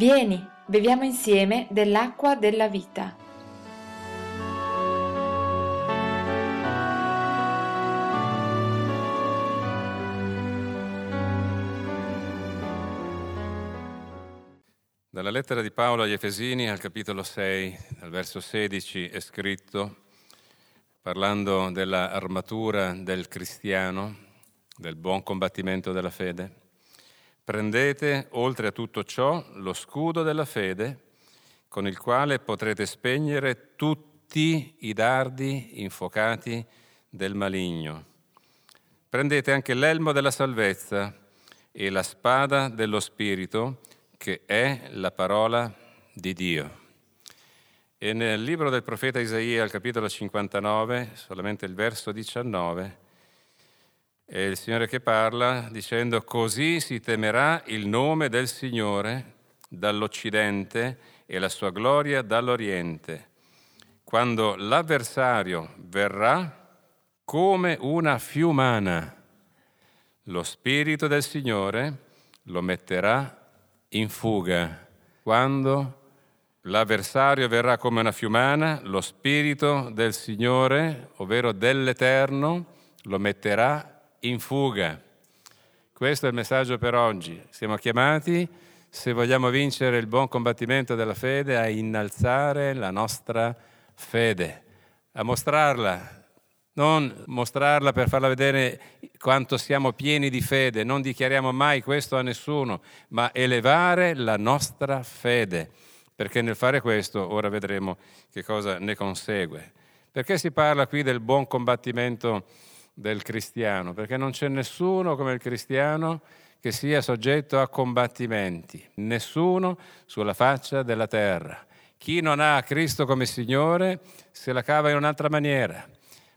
Vieni, beviamo insieme dell'acqua della vita. Dalla lettera di Paolo agli Efesini al capitolo 6, al verso 16 è scritto, parlando dell'armatura del cristiano, del buon combattimento della fede, prendete oltre a tutto ciò lo scudo della fede con il quale potrete spegnere tutti i dardi infuocati del maligno. Prendete anche l'elmo della salvezza e la spada dello Spirito, che è la parola di Dio. E nel libro del profeta Isaia, al capitolo 59, solamente il verso 19, è il Signore che parla dicendo così si temerà il nome del Signore dall'Occidente e la sua gloria dall'Oriente, quando l'avversario verrà come una fiumana, lo Spirito del Signore lo metterà in fuga. Quando l'avversario verrà come una fiumana, lo Spirito del Signore, ovvero dell'Eterno, lo metterà in fuga. Questo è il messaggio per oggi. Siamo chiamati, se vogliamo vincere il buon combattimento della fede, a innalzare la nostra fede, a mostrarla, non mostrarla per farla vedere quanto siamo pieni di fede, non dichiariamo mai questo a nessuno, ma elevare la nostra fede, perché nel fare questo ora vedremo che cosa ne consegue. Perché si parla qui del buon combattimento del cristiano? Perché non c'è nessuno come il cristiano che sia soggetto a combattimenti, nessuno sulla faccia della terra. Chi non ha Cristo come Signore se la cava in un'altra maniera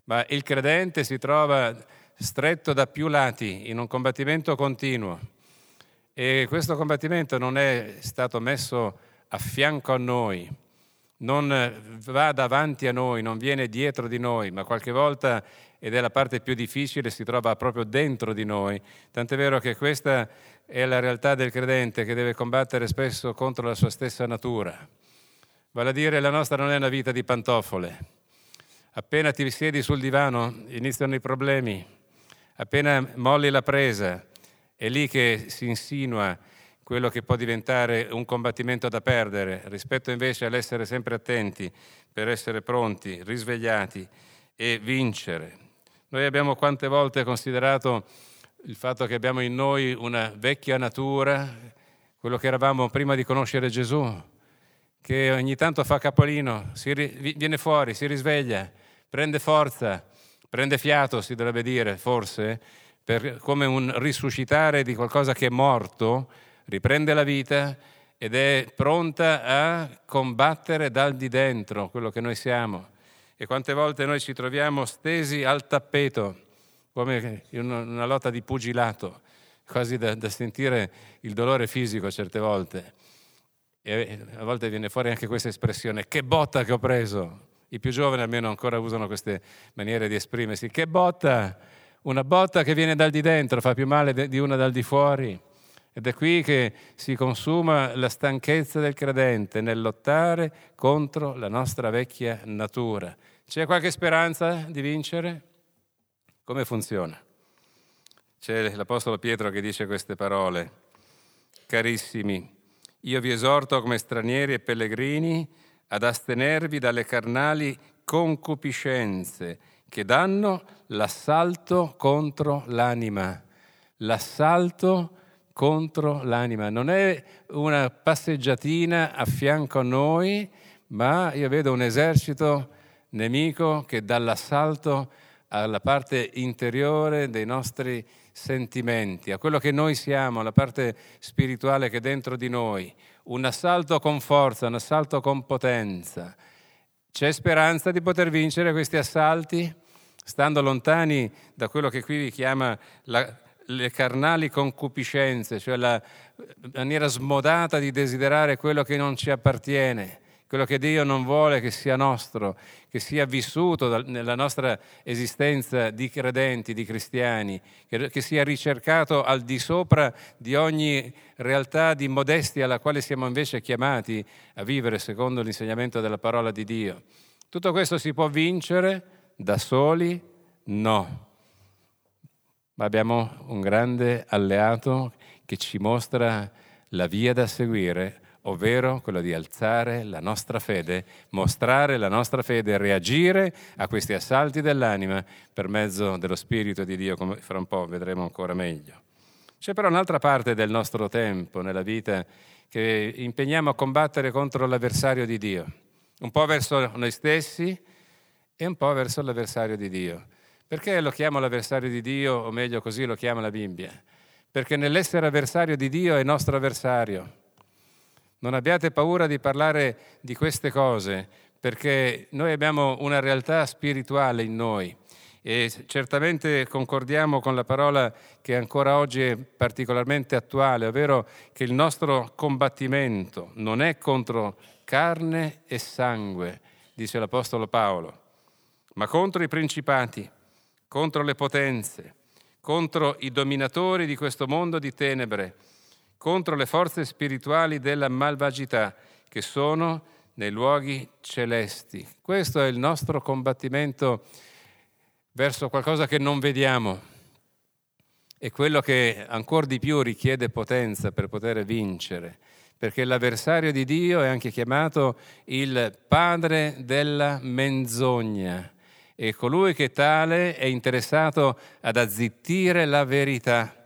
ma il credente si trova stretto da più lati in un combattimento continuo e questo combattimento non è stato messo a fianco a noi, non va davanti a noi, non viene dietro di noi, ma qualche volta, ed è la parte più difficile, si trova proprio dentro di noi. Tant'è vero che questa è la realtà del credente che deve combattere spesso contro la sua stessa natura. Vale a dire, la nostra non è una vita di pantofole, Appena ti siedi sul divano iniziano i problemi, appena molli la presa, è lì che si insinua quello che può diventare un combattimento da perdere, rispetto invece all'essere sempre attenti per essere pronti, risvegliati e vincere. Noi abbiamo quante volte considerato il fatto che abbiamo in noi una vecchia natura, quello che eravamo prima di conoscere Gesù, che ogni tanto fa capolino, ri- viene fuori, si risveglia prende forza, prende fiato, si dovrebbe dire forse, per, come un risuscitare di qualcosa che è morto, riprende la vita ed è pronta a combattere dal di dentro quello che noi siamo. E quante volte noi ci troviamo stesi al tappeto, come in una lotta di pugilato, quasi da, da sentire il dolore fisico certe volte. E a volte viene fuori anche questa espressione, che botta che ho preso, i più giovani almeno ancora usano queste maniere di esprimersi. Che botta! Una botta che viene dal di dentro fa più male di una dal di fuori. Ed è qui che si consuma la stanchezza del credente nel lottare contro la nostra vecchia natura. C'è qualche speranza di vincere? Come funziona? C'è l'Apostolo Pietro che dice queste parole. Carissimi, io vi esorto come stranieri e pellegrini ad astenervi dalle carnali concupiscenze che danno l'assalto contro l'anima. L'assalto contro l'anima. Non è una passeggiatina a fianco a noi, ma io vedo un esercito nemico che dà l'assalto alla parte interiore dei nostri sentimenti, a quello che noi siamo, alla parte spirituale che è dentro di noi un assalto con forza, un assalto con potenza. C'è speranza di poter vincere questi assalti? Stando lontani da quello che qui vi chiama la, le carnali concupiscenze, cioè la maniera smodata di desiderare quello che non ci appartiene, quello che Dio non vuole che sia nostro, che sia vissuto nella nostra esistenza di credenti, di cristiani, che, sia ricercato al di sopra di ogni realtà di modestia alla quale siamo invece chiamati a vivere secondo l'insegnamento della parola di Dio. Tutto questo si può vincere da soli? No. Ma abbiamo un grande alleato che ci mostra la via da seguire ovvero quello di alzare la nostra fede, mostrare la nostra fede, reagire a questi assalti dell'anima per mezzo dello Spirito di Dio, come fra un po' vedremo ancora meglio. C'è però un'altra parte del nostro tempo nella vita che impegniamo a combattere contro l'avversario di Dio, un po' verso noi stessi e un po' verso l'avversario di Dio. Perché lo chiamo l'avversario di Dio, o meglio così lo chiama la Bibbia? Perché nell'essere avversario di Dio è nostro avversario. Non abbiate paura di parlare di queste cose, perché noi abbiamo una realtà spirituale in noi e certamente concordiamo con la parola che ancora oggi è particolarmente attuale, ovvero che il nostro combattimento non è contro carne e sangue, dice l'Apostolo Paolo, ma contro i principati, contro le potenze, contro i dominatori di questo mondo di tenebre contro le forze spirituali della malvagità che sono nei luoghi celesti. Questo è il nostro combattimento verso qualcosa che non vediamo e quello che ancora di più richiede potenza per poter vincere, perché l'avversario di Dio è anche chiamato il padre della menzogna e colui che tale è interessato ad azzittire la verità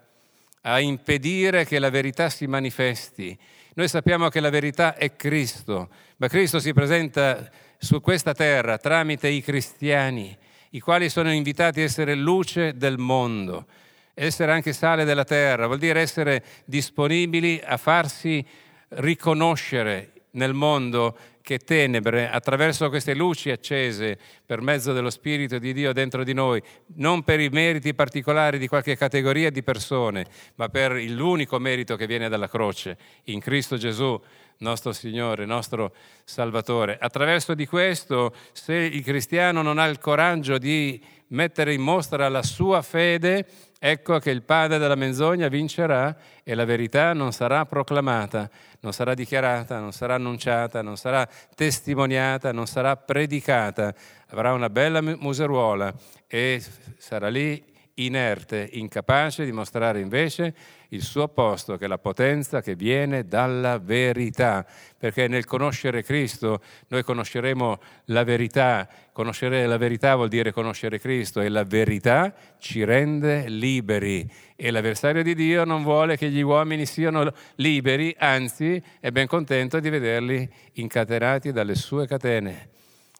a impedire che la verità si manifesti. Noi sappiamo che la verità è Cristo, ma Cristo si presenta su questa terra tramite i cristiani, i quali sono invitati a essere luce del mondo, essere anche sale della terra, vuol dire essere disponibili a farsi riconoscere nel mondo che tenebre attraverso queste luci accese per mezzo dello Spirito di Dio dentro di noi, non per i meriti particolari di qualche categoria di persone, ma per l'unico merito che viene dalla croce, in Cristo Gesù, nostro Signore, nostro Salvatore. Attraverso di questo, se il cristiano non ha il coraggio di mettere in mostra la sua fede, ecco che il padre della menzogna vincerà e la verità non sarà proclamata, non sarà dichiarata, non sarà annunciata, non sarà testimoniata, non sarà predicata. Avrà una bella museruola e sarà lì inerte, incapace di mostrare invece il suo posto, che è la potenza che viene dalla verità, perché nel conoscere Cristo noi conosceremo la verità, conoscere la verità vuol dire conoscere Cristo e la verità ci rende liberi. E l'avversario di Dio non vuole che gli uomini siano liberi, anzi è ben contento di vederli incatenati dalle sue catene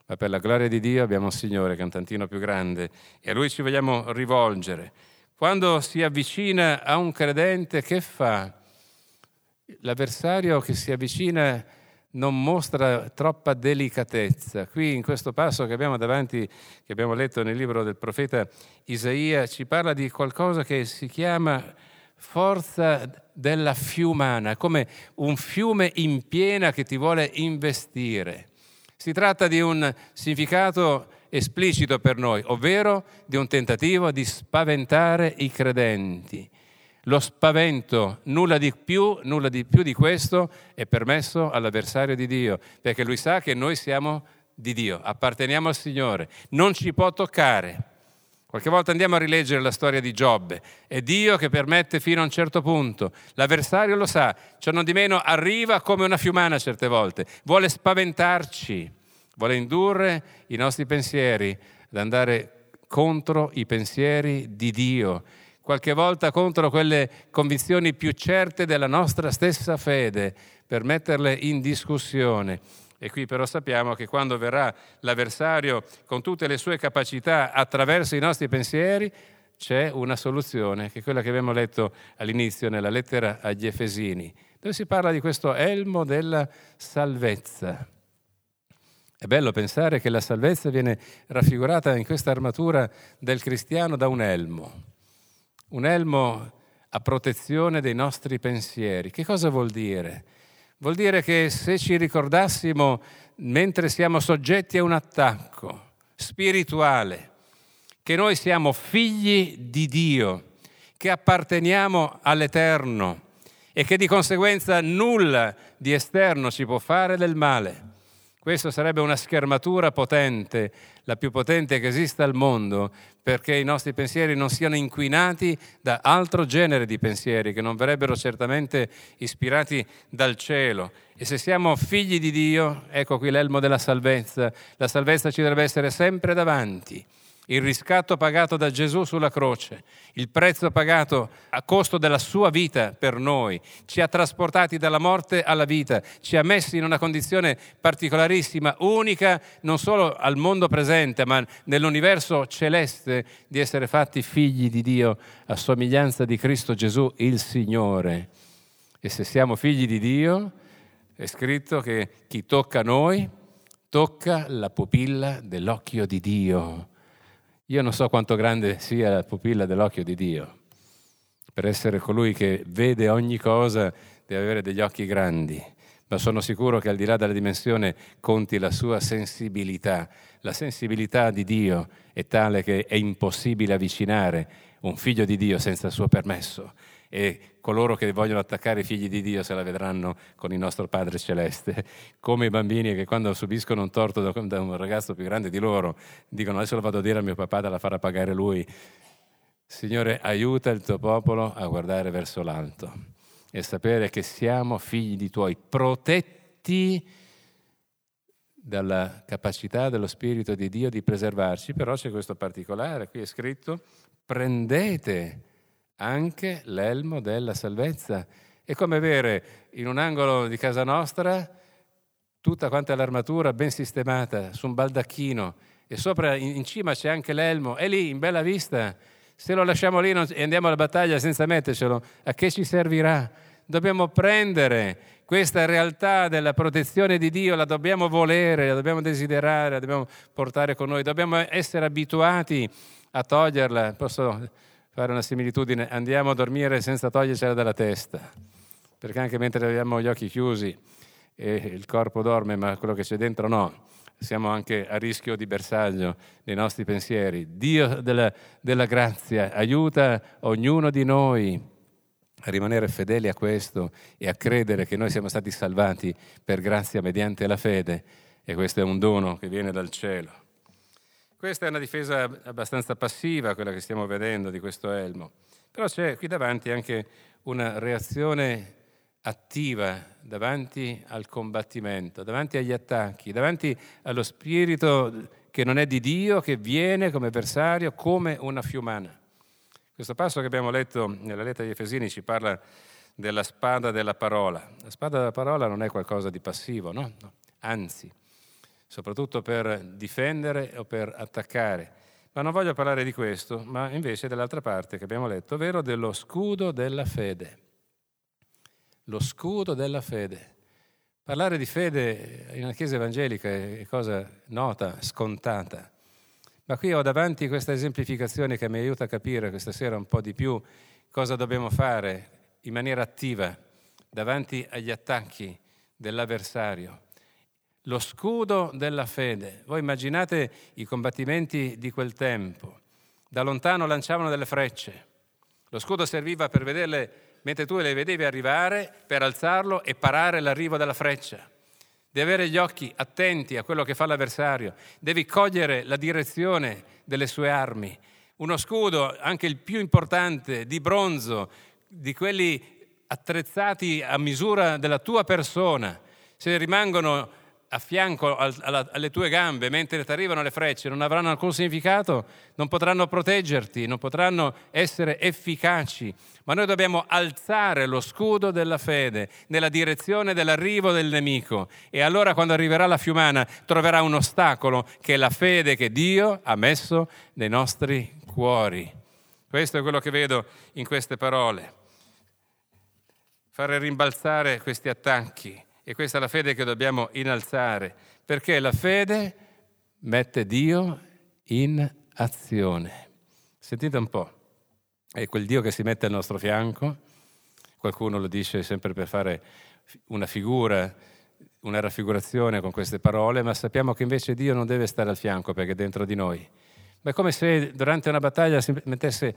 ma per la gloria di Dio abbiamo un Signore che è un tantino più grande e a Lui ci vogliamo rivolgere. Quando si avvicina a un credente, che fa? L'avversario che si avvicina non mostra troppa delicatezza. Qui in questo passo che abbiamo davanti, che abbiamo letto nel libro del profeta Isaia, ci parla di qualcosa che si chiama forza della fiumana, come un fiume in piena che ti vuole investire. Si tratta di un significato esplicito per noi, ovvero di un tentativo di spaventare i credenti. Lo spavento, nulla di più, nulla di più di questo è permesso all'avversario di Dio, perché lui sa che noi siamo di Dio, apparteniamo al Signore, non ci può toccare. Qualche volta andiamo a rileggere la storia di Giobbe, è Dio che permette fino a un certo punto, l'avversario lo sa, ciò non di meno arriva come una fiumana certe volte, vuole spaventarci, vuole indurre i nostri pensieri ad andare contro i pensieri di Dio, qualche volta contro quelle convinzioni più certe della nostra stessa fede, per metterle in discussione. E qui però sappiamo che quando verrà l'avversario con tutte le sue capacità attraverso i nostri pensieri, c'è una soluzione, che è quella che abbiamo letto all'inizio nella lettera agli Efesini, dove si parla di questo elmo della salvezza. È bello pensare che la salvezza viene raffigurata in questa armatura del cristiano da un elmo, un elmo a protezione dei nostri pensieri. Che cosa vuol dire? Vuol dire che se ci ricordassimo, mentre siamo soggetti a un attacco spirituale, che noi siamo figli di Dio, che apparteniamo all'Eterno e che di conseguenza nulla di esterno ci può fare del male. Questa sarebbe una schermatura potente, la più potente che esista al mondo, perché i nostri pensieri non siano inquinati da altro genere di pensieri, che non verrebbero certamente ispirati dal cielo. E se siamo figli di Dio, ecco qui l'elmo della salvezza, la salvezza ci deve essere sempre davanti il riscatto pagato da Gesù sulla croce, il prezzo pagato a costo della sua vita per noi, ci ha trasportati dalla morte alla vita, ci ha messi in una condizione particolarissima, unica non solo al mondo presente, ma nell'universo celeste di essere fatti figli di Dio a somiglianza di Cristo Gesù il Signore. E se siamo figli di Dio, è scritto che chi tocca noi tocca la pupilla dell'occhio di Dio. Io non so quanto grande sia la pupilla dell'occhio di Dio. Per essere colui che vede ogni cosa deve avere degli occhi grandi, ma sono sicuro che al di là della dimensione conti la sua sensibilità. La sensibilità di Dio è tale che è impossibile avvicinare un figlio di Dio senza il suo permesso e coloro che vogliono attaccare i figli di Dio se la vedranno con il nostro Padre Celeste, come i bambini che quando subiscono un torto da un ragazzo più grande di loro dicono adesso lo vado a dire a mio papà da la farà pagare lui. Signore, aiuta il tuo popolo a guardare verso l'alto e sapere che siamo figli di tuoi, protetti dalla capacità dello Spirito di Dio di preservarci, però c'è questo particolare, qui è scritto, prendete anche l'elmo della salvezza. È come avere in un angolo di casa nostra tutta quanta l'armatura ben sistemata su un baldacchino e sopra in cima c'è anche l'elmo, è lì in bella vista. Se lo lasciamo lì e andiamo alla battaglia senza mettercelo, a che ci servirà? Dobbiamo prendere questa realtà della protezione di Dio, la dobbiamo volere, la dobbiamo desiderare, la dobbiamo portare con noi, dobbiamo essere abituati a toglierla. Posso fare una similitudine, andiamo a dormire senza togliercela dalla testa, perché anche mentre abbiamo gli occhi chiusi e il corpo dorme, ma quello che c'è dentro no, siamo anche a rischio di bersaglio dei nostri pensieri. Dio della, della grazia aiuta ognuno di noi a rimanere fedeli a questo e a credere che noi siamo stati salvati per grazia mediante la fede e questo è un dono che viene dal cielo. Questa è una difesa abbastanza passiva, quella che stiamo vedendo di questo elmo, però c'è qui davanti anche una reazione attiva davanti al combattimento, davanti agli attacchi, davanti allo spirito che non è di Dio, che viene come avversario, come una fiumana. Questo passo che abbiamo letto nella lettera agli Efesini ci parla della spada della parola. La spada della parola non è qualcosa di passivo, no? no. Anzi, soprattutto per difendere o per attaccare. Ma non voglio parlare di questo, ma invece dell'altra parte che abbiamo letto, ovvero dello scudo della fede. Lo scudo della fede. Parlare di fede in una chiesa evangelica è cosa nota, scontata. Ma qui ho davanti questa esemplificazione che mi aiuta a capire questa sera un po' di più cosa dobbiamo fare in maniera attiva davanti agli attacchi dell'avversario lo scudo della fede. Voi immaginate i combattimenti di quel tempo. Da lontano lanciavano delle frecce. Lo scudo serviva per vederle mentre tu le vedevi arrivare, per alzarlo e parare l'arrivo della freccia. Devi avere gli occhi attenti a quello che fa l'avversario, devi cogliere la direzione delle sue armi. Uno scudo, anche il più importante, di bronzo, di quelli attrezzati a misura della tua persona, se rimangono a fianco alle tue gambe mentre ti arrivano le frecce non avranno alcun significato, non potranno proteggerti, non potranno essere efficaci. Ma noi dobbiamo alzare lo scudo della fede nella direzione dell'arrivo del nemico e allora quando arriverà la fiumana troverà un ostacolo che è la fede che Dio ha messo nei nostri cuori. Questo è quello che vedo in queste parole. Fare rimbalzare questi attacchi e questa è la fede che dobbiamo innalzare, perché la fede mette Dio in azione. Sentite un po', è quel Dio che si mette al nostro fianco, Qualcuno lo dice sempre per fare una figura, una raffigurazione con queste parole, ma sappiamo che invece Dio non deve stare al fianco perché è dentro di noi. Ma è come se durante una battaglia si mettesse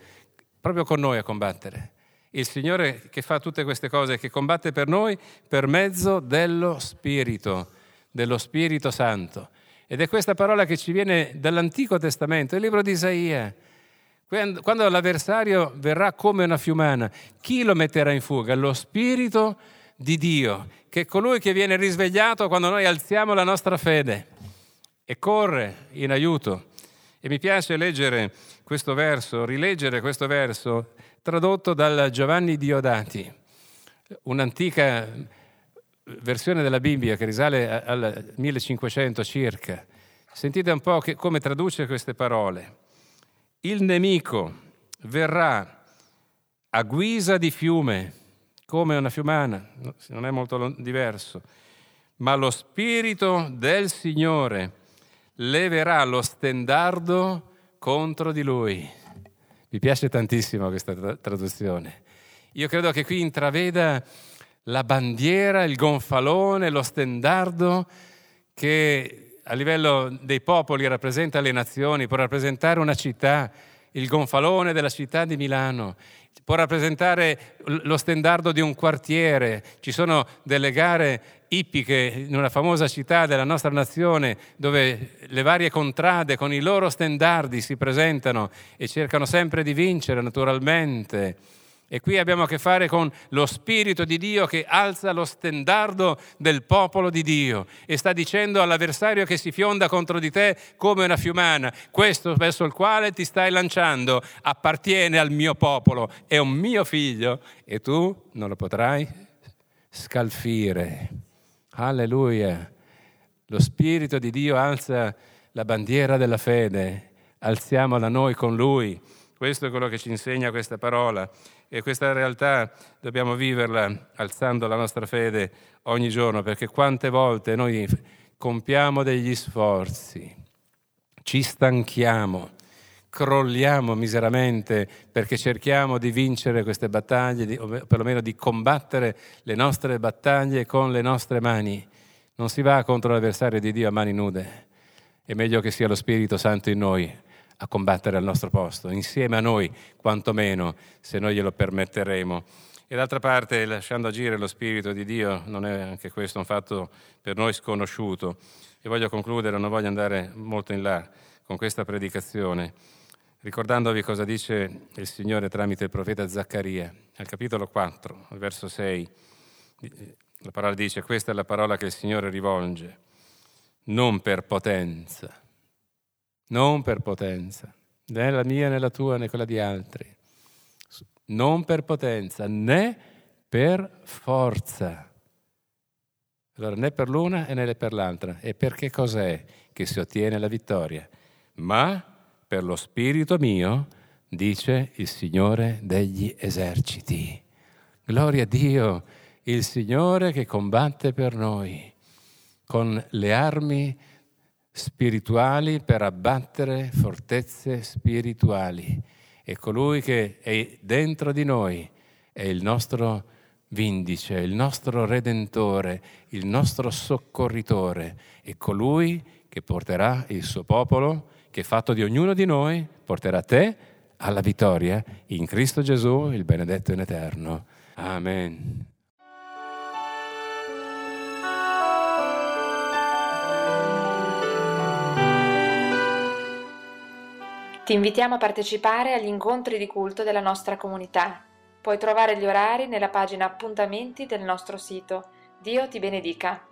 proprio con noi a combattere. Il Signore che fa tutte queste cose, che combatte per noi per mezzo dello Spirito, dello Spirito Santo. Ed è questa parola che ci viene dall'Antico Testamento, il libro di Isaia. Quando l'avversario verrà come una fiumana, chi lo metterà in fuga? Lo Spirito di Dio, che è colui che viene risvegliato quando noi alziamo la nostra fede e corre in aiuto. E mi piace leggere questo verso, rileggere questo verso, tradotto dal Giovanni Diodati, un'antica versione della Bibbia che risale al 1500 circa. Sentite un po' che, come traduce queste parole. Il nemico verrà a guisa di fiume, come una fiumana, non è molto diverso, ma lo spirito del Signore leverà lo stendardo contro di lui. Mi piace tantissimo questa traduzione. Io credo che qui intraveda la bandiera, il gonfalone, lo stendardo che a livello dei popoli rappresenta le nazioni, può rappresentare una città, il gonfalone della città di Milano, può rappresentare lo stendardo di un quartiere. Ci sono delle gare ippiche in una famosa città della nostra nazione dove le varie contrade con i loro stendardi si presentano e cercano sempre di vincere naturalmente. E qui abbiamo a che fare con lo Spirito di Dio che alza lo stendardo del popolo di Dio e sta dicendo all'avversario che si fionda contro di te come una fiumana, questo verso il quale ti stai lanciando appartiene al mio popolo, è un mio figlio e tu non lo potrai scalfire. Alleluia. Lo Spirito di Dio alza la bandiera della fede, alziamola noi con Lui. Questo è quello che ci insegna questa parola e questa realtà dobbiamo viverla alzando la nostra fede ogni giorno, perché quante volte noi compiamo degli sforzi, ci stanchiamo, crolliamo miseramente perché cerchiamo di vincere queste battaglie, o perlomeno di combattere le nostre battaglie con le nostre mani. Non si va contro l'avversario di Dio a mani nude. È meglio che sia lo Spirito Santo in noi a combattere al nostro posto, insieme a noi, quantomeno, se noi glielo permetteremo. E d'altra parte, lasciando agire lo Spirito di Dio, non è anche questo un fatto per noi sconosciuto. E voglio concludere, non voglio andare molto in là con questa predicazione, ricordandovi cosa dice il Signore tramite il profeta Zaccaria, al capitolo 4, al verso 6. La parola dice, questa è la parola che il Signore rivolge, non per potenza, non per potenza, né la mia né la tua né quella di altri, non per potenza né per forza. Allora né per l'una né per l'altra. E perché cos'è che si ottiene la vittoria? Ma per lo spirito mio, dice il Signore degli eserciti. Gloria a Dio, il Signore che combatte per noi con le armi spirituali per abbattere fortezze spirituali. E colui che è dentro di noi è il nostro vindice, il nostro redentore, il nostro soccorritore, e colui che porterà il suo popolo, che fatto di ognuno di noi, porterà te alla vittoria in Cristo Gesù, il benedetto in eterno. Amen. Ti invitiamo a partecipare agli incontri di culto della nostra comunità. Puoi trovare gli orari nella pagina appuntamenti del nostro sito. Dio ti benedica.